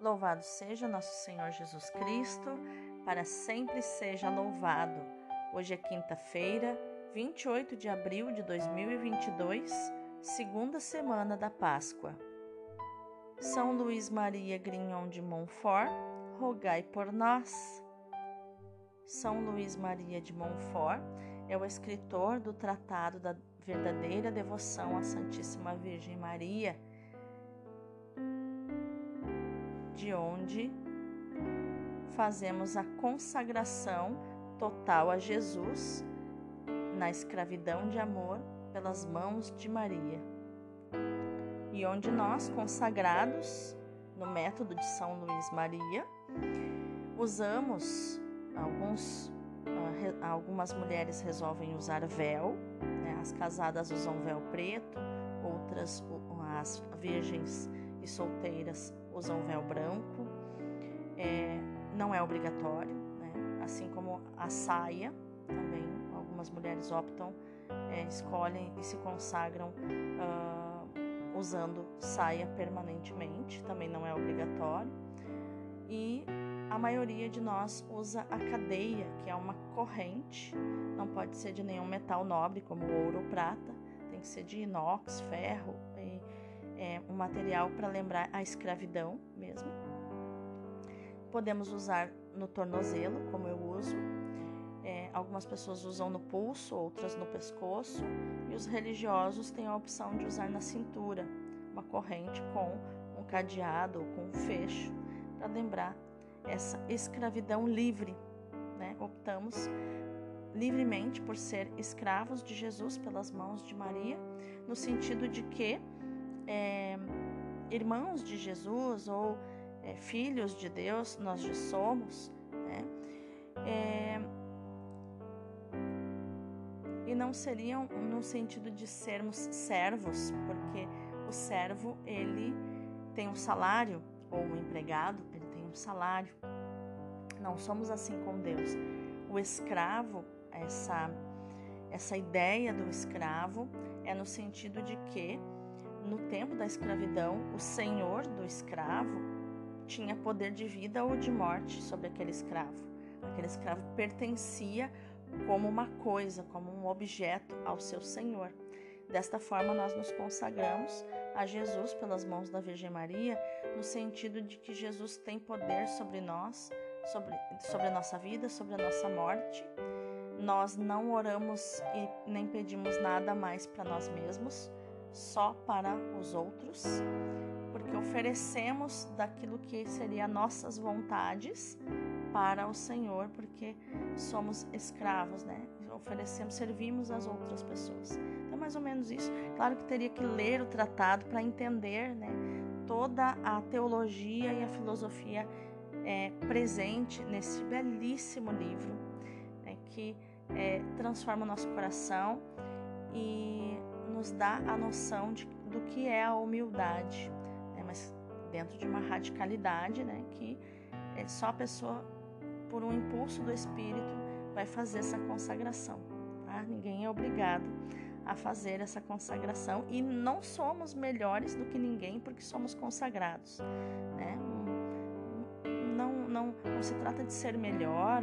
Louvado seja nosso Senhor Jesus Cristo, para sempre seja louvado. Hoje é quinta-feira, 28 de abril de 2022, segunda semana da Páscoa. São Luís Maria Grignon de Montfort, rogai por nós. São Luís Maria de Montfort é o escritor do Tratado da Verdadeira Devoção à Santíssima Virgem Maria de onde fazemos a consagração total a Jesus na escravidão de amor pelas mãos de Maria. E onde nós, consagrados no método de São Luís Maria, usamos alguns ah, algumas mulheres resolvem usar véu, né? as casadas usam véu preto, outras as virgens e solteiras usam véu branco, é, não é obrigatório, né? assim como a saia também, algumas mulheres optam, é, escolhem e se consagram uh, usando saia permanentemente, também não é obrigatório, e a maioria de nós usa a cadeia, que é uma corrente, não pode ser de nenhum metal nobre como ouro ou prata, tem que ser de inox, ferro é, um material para lembrar a escravidão mesmo. Podemos usar no tornozelo, como eu uso. É, algumas pessoas usam no pulso, outras no pescoço. E os religiosos têm a opção de usar na cintura, uma corrente com um cadeado ou com um fecho, para lembrar essa escravidão livre. Né? Optamos livremente por ser escravos de Jesus pelas mãos de Maria, no sentido de que é, irmãos de Jesus ou é, filhos de Deus, nós já somos, né? É, e não seriam no sentido de sermos servos, porque o servo ele tem um salário ou o empregado ele tem um salário. Não somos assim com Deus. O escravo, essa essa ideia do escravo é no sentido de que no tempo da escravidão, o senhor do escravo tinha poder de vida ou de morte sobre aquele escravo. Aquele escravo pertencia como uma coisa, como um objeto ao seu senhor. Desta forma, nós nos consagramos a Jesus pelas mãos da Virgem Maria, no sentido de que Jesus tem poder sobre nós, sobre, sobre a nossa vida, sobre a nossa morte. Nós não oramos e nem pedimos nada mais para nós mesmos só para os outros, porque oferecemos daquilo que seria nossas vontades para o Senhor, porque somos escravos, né? Oferecemos, servimos as outras pessoas. Então, mais ou menos isso. Claro que teria que ler o tratado para entender, né? Toda a teologia e a filosofia é, presente nesse belíssimo livro, né? que é, transforma o nosso coração e nos dá a noção de, do que é a humildade, né? mas dentro de uma radicalidade né? que é só a pessoa, por um impulso do Espírito, vai fazer essa consagração. Tá? Ninguém é obrigado a fazer essa consagração e não somos melhores do que ninguém porque somos consagrados. Né? Não, não, não se trata de ser melhor,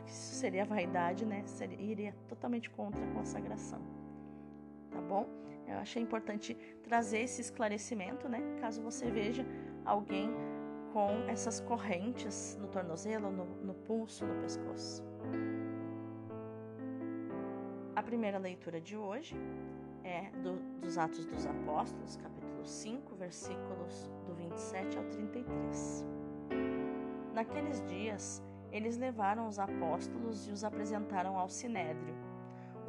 porque isso seria vaidade, né? Seria, iria totalmente contra a consagração tá bom? Eu achei importante trazer esse esclarecimento, né? Caso você veja alguém com essas correntes no tornozelo, no, no pulso, no pescoço. A primeira leitura de hoje é do, dos Atos dos Apóstolos, capítulo 5, versículos do 27 ao 33. Naqueles dias, eles levaram os apóstolos e os apresentaram ao sinédrio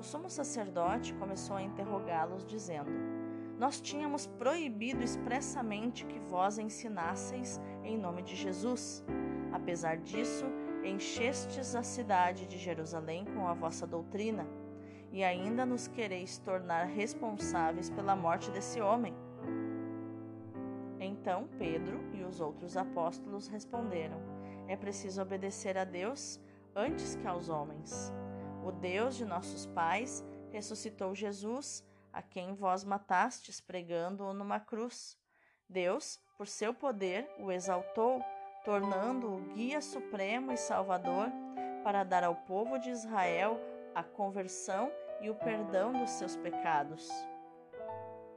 o sumo sacerdote começou a interrogá-los, dizendo: Nós tínhamos proibido expressamente que vós ensinasseis em nome de Jesus. Apesar disso, enchestes a cidade de Jerusalém com a vossa doutrina, e ainda nos quereis tornar responsáveis pela morte desse homem. Então Pedro e os outros apóstolos responderam: É preciso obedecer a Deus antes que aos homens. O Deus de nossos pais ressuscitou Jesus, a quem vós matastes pregando-o numa cruz. Deus, por seu poder, o exaltou, tornando-o guia supremo e salvador para dar ao povo de Israel a conversão e o perdão dos seus pecados.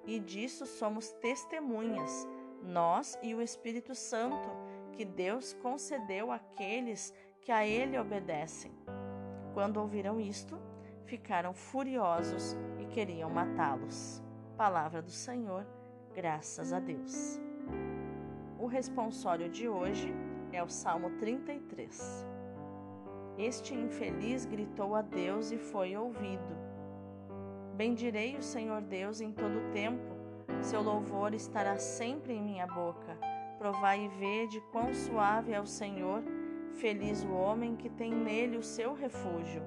E disso somos testemunhas, nós e o Espírito Santo, que Deus concedeu àqueles que a Ele obedecem. Quando ouviram isto, ficaram furiosos e queriam matá-los. Palavra do Senhor, graças a Deus. O responsório de hoje é o Salmo 33. Este infeliz gritou a Deus e foi ouvido. Bendirei o Senhor Deus em todo o tempo, seu louvor estará sempre em minha boca. Provai e vede quão suave é o Senhor, feliz o homem que tem nele o seu refúgio.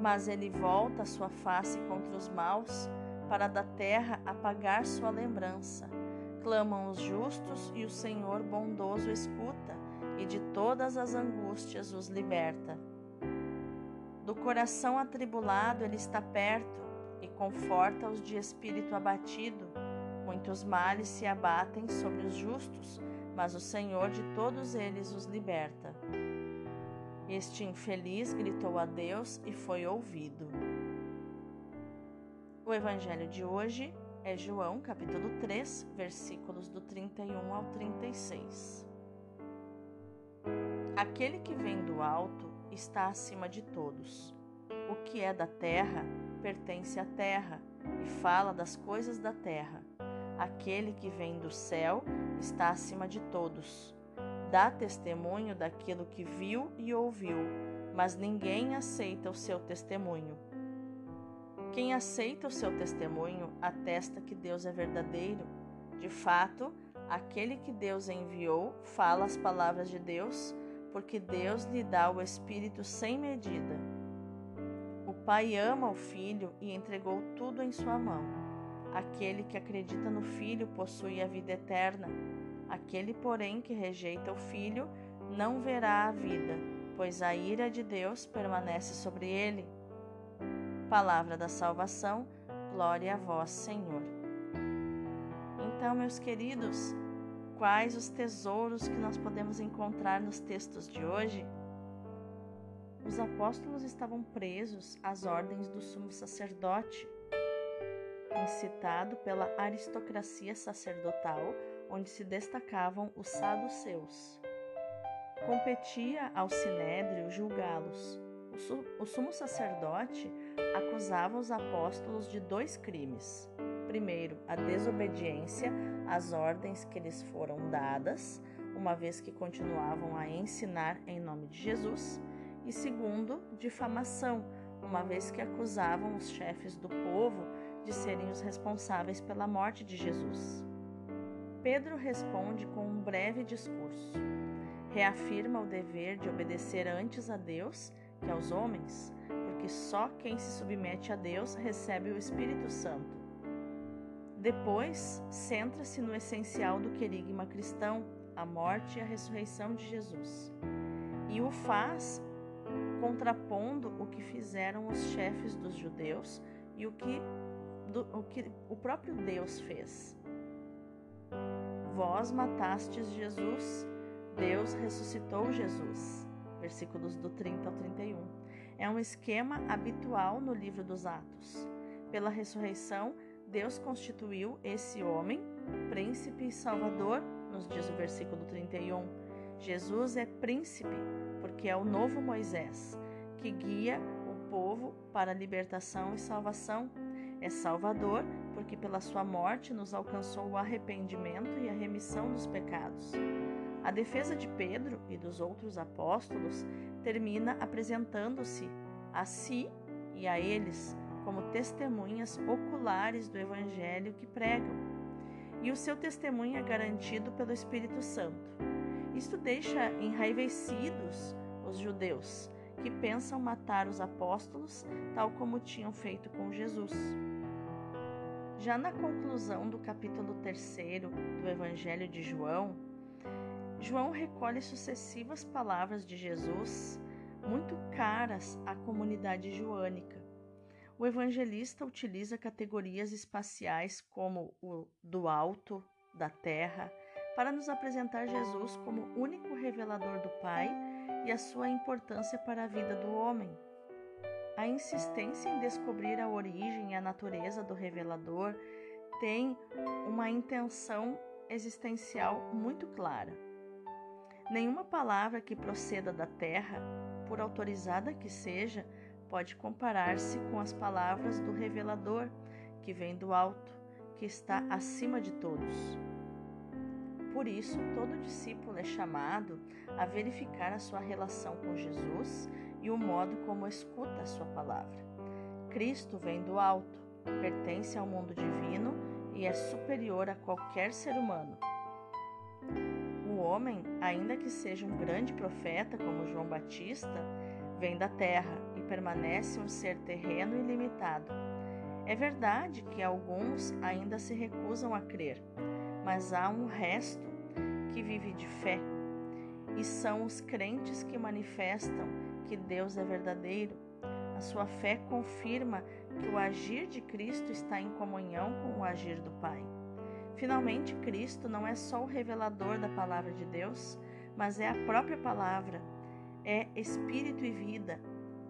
Mas ele volta a sua face contra os maus, para da terra apagar sua lembrança. Clamam os justos e o Senhor bondoso escuta, e de todas as angústias os liberta. Do coração atribulado ele está perto e conforta os de espírito abatido. Muitos males se abatem sobre os justos, mas o Senhor de todos eles os liberta. Este infeliz gritou a Deus e foi ouvido. O evangelho de hoje é João, capítulo 3, versículos do 31 ao 36. Aquele que vem do alto está acima de todos. O que é da terra pertence à terra e fala das coisas da terra. Aquele que vem do céu está acima de todos. Dá testemunho daquilo que viu e ouviu, mas ninguém aceita o seu testemunho. Quem aceita o seu testemunho atesta que Deus é verdadeiro. De fato, aquele que Deus enviou fala as palavras de Deus, porque Deus lhe dá o Espírito sem medida. O Pai ama o Filho e entregou tudo em sua mão. Aquele que acredita no Filho possui a vida eterna. Aquele, porém, que rejeita o Filho não verá a vida, pois a ira de Deus permanece sobre ele. Palavra da salvação, glória a vós, Senhor. Então, meus queridos, quais os tesouros que nós podemos encontrar nos textos de hoje? Os apóstolos estavam presos às ordens do sumo sacerdote, incitado pela aristocracia sacerdotal, onde se destacavam os saduceus. Competia ao sinédrio julgá-los. O sumo sacerdote acusava os apóstolos de dois crimes. Primeiro, a desobediência às ordens que lhes foram dadas, uma vez que continuavam a ensinar em nome de Jesus. E segundo, difamação, uma vez que acusavam os chefes do povo de serem os responsáveis pela morte de Jesus. Pedro responde com um breve discurso. Reafirma o dever de obedecer antes a Deus que aos homens, porque só quem se submete a Deus recebe o Espírito Santo. Depois, centra-se no essencial do querigma cristão, a morte e a ressurreição de Jesus. E o faz contrapondo o que fizeram os chefes dos judeus e o que, do, o, que o próprio Deus fez. Vós matastes Jesus, Deus ressuscitou Jesus. Versículos do 30 ao 31. É um esquema habitual no livro dos Atos. Pela ressurreição, Deus constituiu esse homem, príncipe e salvador, nos diz o versículo 31. Jesus é príncipe, porque é o novo Moisés, que guia o povo para a libertação e salvação. É salvador, porque pela sua morte nos alcançou o arrependimento e a remissão dos pecados. A defesa de Pedro e dos outros apóstolos termina apresentando-se a si e a eles como testemunhas oculares do evangelho que pregam. E o seu testemunho é garantido pelo Espírito Santo. Isto deixa enraivecidos os judeus, que pensam matar os apóstolos, tal como tinham feito com Jesus. Já na conclusão do capítulo 3 do Evangelho de João, João recolhe sucessivas palavras de Jesus muito caras à comunidade joânica o evangelista utiliza categorias espaciais como o do alto, da terra, para nos apresentar Jesus como único revelador do Pai e a sua importância para a vida do homem. A insistência em descobrir a origem e a natureza do revelador tem uma intenção existencial muito clara. Nenhuma palavra que proceda da terra, por autorizada que seja, pode comparar-se com as palavras do revelador que vem do alto, que está acima de todos. Por isso, todo discípulo é chamado a verificar a sua relação com Jesus e o modo como escuta a sua palavra. Cristo vem do alto, pertence ao mundo divino e é superior a qualquer ser humano. O homem, ainda que seja um grande profeta como João Batista, vem da terra e permanece um ser terreno e limitado. É verdade que alguns ainda se recusam a crer, mas há um resto que vive de fé, e são os crentes que manifestam que Deus é verdadeiro. A sua fé confirma que o agir de Cristo está em comunhão com o agir do Pai. Finalmente, Cristo não é só o revelador da palavra de Deus, mas é a própria palavra, é espírito e vida,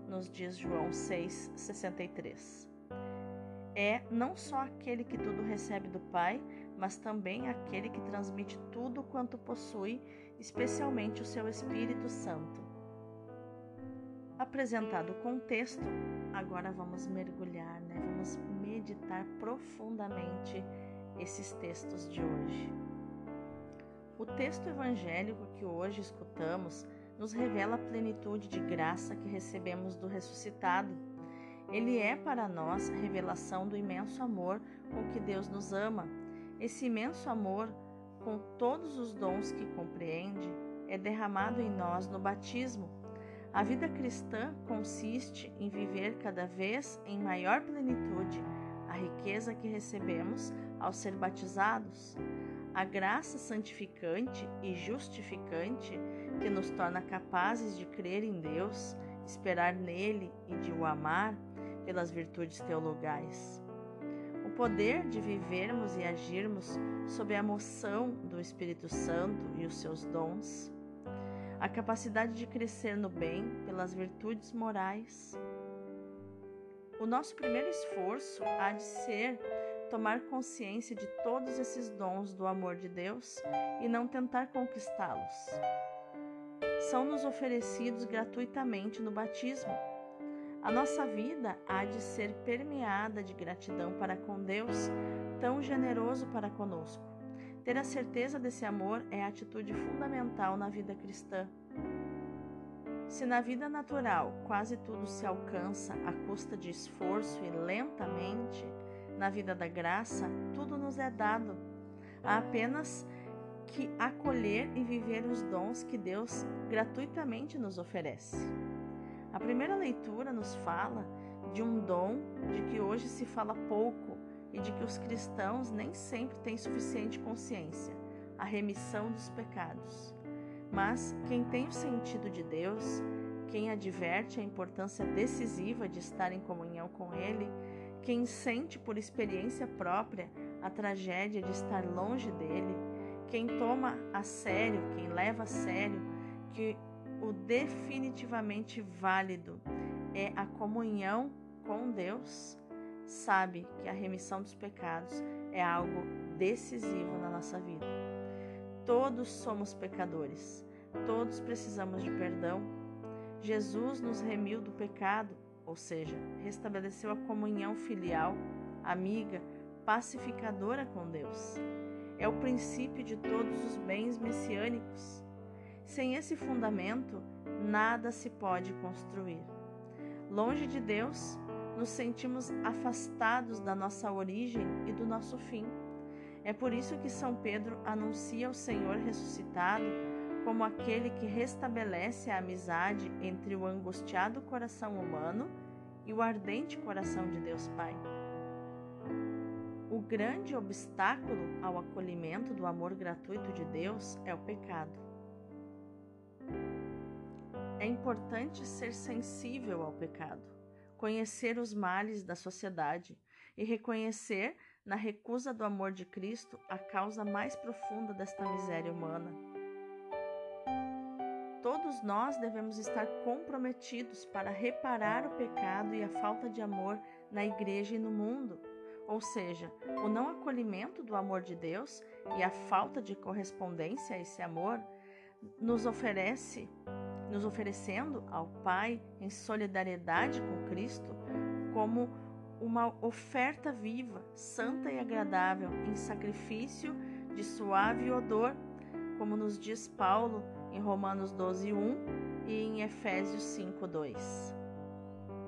nos diz João 6,63. É não só aquele que tudo recebe do Pai, mas também aquele que transmite tudo quanto possui, especialmente o seu Espírito Santo. Apresentado o contexto, agora vamos mergulhar, né? vamos meditar profundamente esses textos de hoje. O texto evangélico que hoje escutamos nos revela a plenitude de graça que recebemos do ressuscitado. Ele é para nós revelação do imenso amor com que Deus nos ama. Esse imenso amor, com todos os dons que compreende, é derramado em nós no batismo. A vida cristã consiste em viver cada vez em maior plenitude a riqueza que recebemos ao ser batizados. A graça santificante e justificante que nos torna capazes de crer em Deus, esperar nele e de o amar pelas virtudes teologais. Poder de vivermos e agirmos sob a moção do Espírito Santo e os seus dons. A capacidade de crescer no bem pelas virtudes morais. O nosso primeiro esforço há de ser tomar consciência de todos esses dons do amor de Deus e não tentar conquistá-los. São-nos oferecidos gratuitamente no batismo. A nossa vida há de ser permeada de gratidão para com Deus, tão generoso para conosco. Ter a certeza desse amor é a atitude fundamental na vida cristã. Se na vida natural quase tudo se alcança à custa de esforço e lentamente, na vida da graça, tudo nos é dado. Há apenas que acolher e viver os dons que Deus gratuitamente nos oferece. A primeira leitura nos fala de um dom de que hoje se fala pouco e de que os cristãos nem sempre têm suficiente consciência a remissão dos pecados. Mas quem tem o sentido de Deus, quem adverte a importância decisiva de estar em comunhão com Ele, quem sente por experiência própria a tragédia de estar longe dele, quem toma a sério, quem leva a sério que o definitivamente válido é a comunhão com Deus, sabe que a remissão dos pecados é algo decisivo na nossa vida. Todos somos pecadores, todos precisamos de perdão. Jesus nos remiu do pecado ou seja, restabeleceu a comunhão filial, amiga, pacificadora com Deus. É o princípio de todos os bens messiânicos. Sem esse fundamento, nada se pode construir. Longe de Deus, nos sentimos afastados da nossa origem e do nosso fim. É por isso que São Pedro anuncia o Senhor ressuscitado como aquele que restabelece a amizade entre o angustiado coração humano e o ardente coração de Deus Pai. O grande obstáculo ao acolhimento do amor gratuito de Deus é o pecado. É importante ser sensível ao pecado, conhecer os males da sociedade e reconhecer na recusa do amor de Cristo a causa mais profunda desta miséria humana. Todos nós devemos estar comprometidos para reparar o pecado e a falta de amor na igreja e no mundo, ou seja, o não acolhimento do amor de Deus e a falta de correspondência a esse amor nos oferece, nos oferecendo ao Pai em solidariedade com Cristo como uma oferta viva, santa e agradável, em sacrifício de suave odor, como nos diz Paulo em Romanos 12, 1 e em Efésios 5, 2.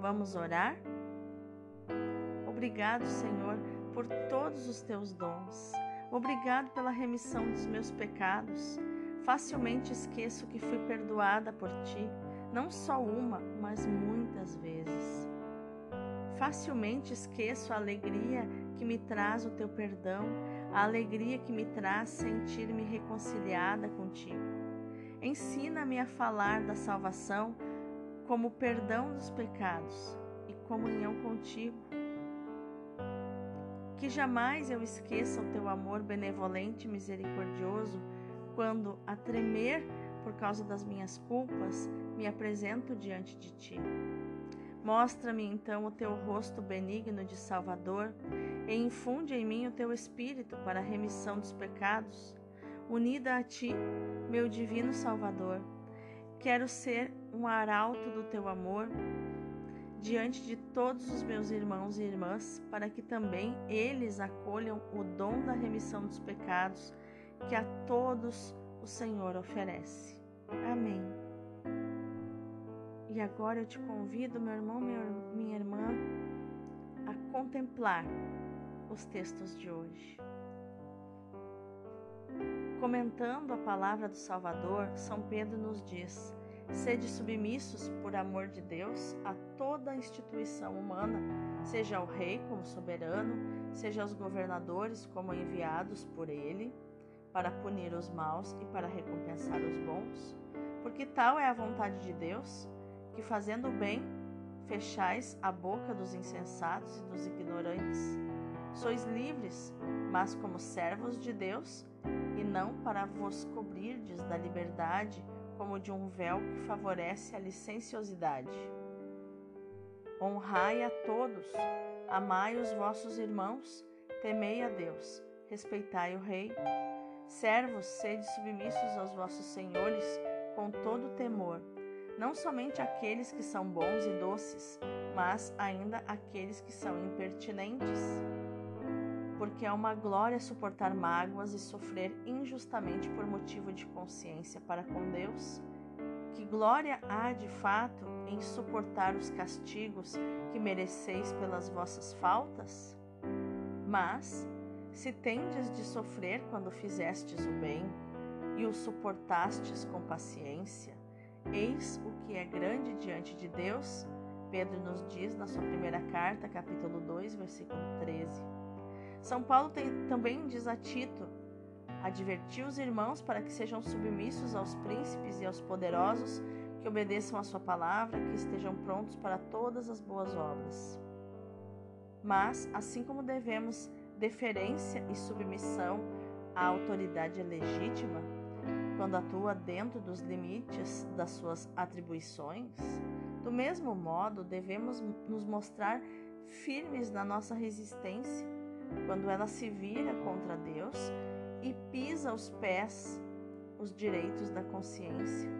Vamos orar? Obrigado, Senhor, por todos os teus dons. Obrigado pela remissão dos meus pecados. Facilmente esqueço que fui perdoada por ti, não só uma, mas muitas vezes. Facilmente esqueço a alegria que me traz o teu perdão, a alegria que me traz sentir-me reconciliada contigo. Ensina-me a falar da salvação como perdão dos pecados e comunhão contigo. Que jamais eu esqueça o teu amor benevolente e misericordioso quando, a tremer por causa das minhas culpas, me apresento diante de ti. Mostra-me então o teu rosto benigno de Salvador e infunde em mim o teu espírito para a remissão dos pecados. Unida a ti, meu divino Salvador, quero ser um arauto do teu amor diante de todos os meus irmãos e irmãs, para que também eles acolham o dom da remissão dos pecados que a todos o Senhor oferece. Amém. E agora eu te convido, meu irmão, minha irmã, a contemplar os textos de hoje. Comentando a palavra do Salvador, São Pedro nos diz: Sede submissos, por amor de Deus, a toda a instituição humana, seja o rei como soberano, seja os governadores como enviados por ele, para punir os maus e para recompensar os bons, porque tal é a vontade de Deus que, fazendo o bem, fechais a boca dos insensatos e dos ignorantes. Sois livres, mas como servos de Deus, e não para vos cobrirdes da liberdade como de um véu que favorece a licenciosidade. Honrai a todos, amai os vossos irmãos, temei a Deus, respeitai o Rei. Servos, sede submissos aos vossos senhores com todo temor não somente aqueles que são bons e doces, mas ainda aqueles que são impertinentes. Porque é uma glória suportar mágoas e sofrer injustamente por motivo de consciência para com Deus. Que glória há de fato em suportar os castigos que mereceis pelas vossas faltas? Mas, se tendes de sofrer quando fizestes o bem e o suportastes com paciência, Eis o que é grande diante de Deus, Pedro nos diz na sua primeira carta, capítulo 2, versículo 13. São Paulo tem, também diz a Tito: advertiu os irmãos para que sejam submissos aos príncipes e aos poderosos, que obedeçam a sua palavra, que estejam prontos para todas as boas obras. Mas, assim como devemos deferência e submissão à autoridade legítima, quando atua dentro dos limites das suas atribuições, do mesmo modo devemos nos mostrar firmes na nossa resistência quando ela se vira contra Deus e pisa aos pés os direitos da consciência.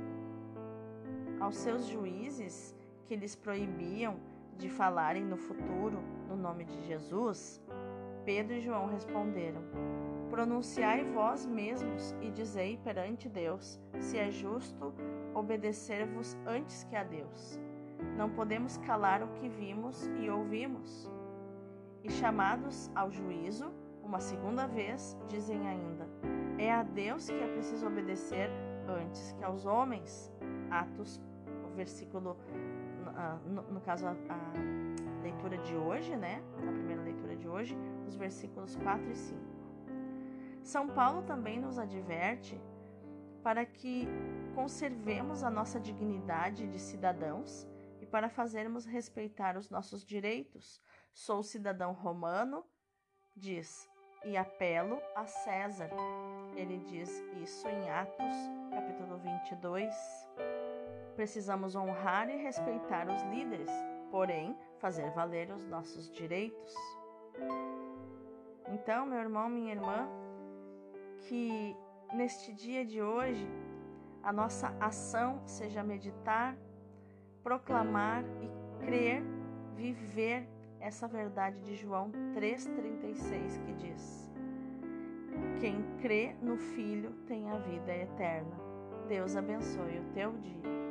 Aos seus juízes que lhes proibiam de falarem no futuro no nome de Jesus, Pedro e João responderam: Pronunciai vós mesmos e dizei perante Deus se é justo obedecer-vos antes que a Deus. Não podemos calar o que vimos e ouvimos. E chamados ao juízo, uma segunda vez, dizem ainda: É a Deus que é preciso obedecer antes que aos homens. Atos, o versículo, no, no caso, a, a leitura de hoje, né? A primeira leitura de hoje, os versículos 4 e 5. São Paulo também nos adverte para que conservemos a nossa dignidade de cidadãos e para fazermos respeitar os nossos direitos. Sou cidadão romano, diz: E apelo a César. Ele diz isso em Atos, capítulo 22. Precisamos honrar e respeitar os líderes, porém, fazer valer os nossos direitos. Então, meu irmão, minha irmã, que neste dia de hoje a nossa ação seja meditar, proclamar e crer, viver essa verdade de João 3,36 que diz: Quem crê no Filho tem a vida eterna. Deus abençoe o teu dia.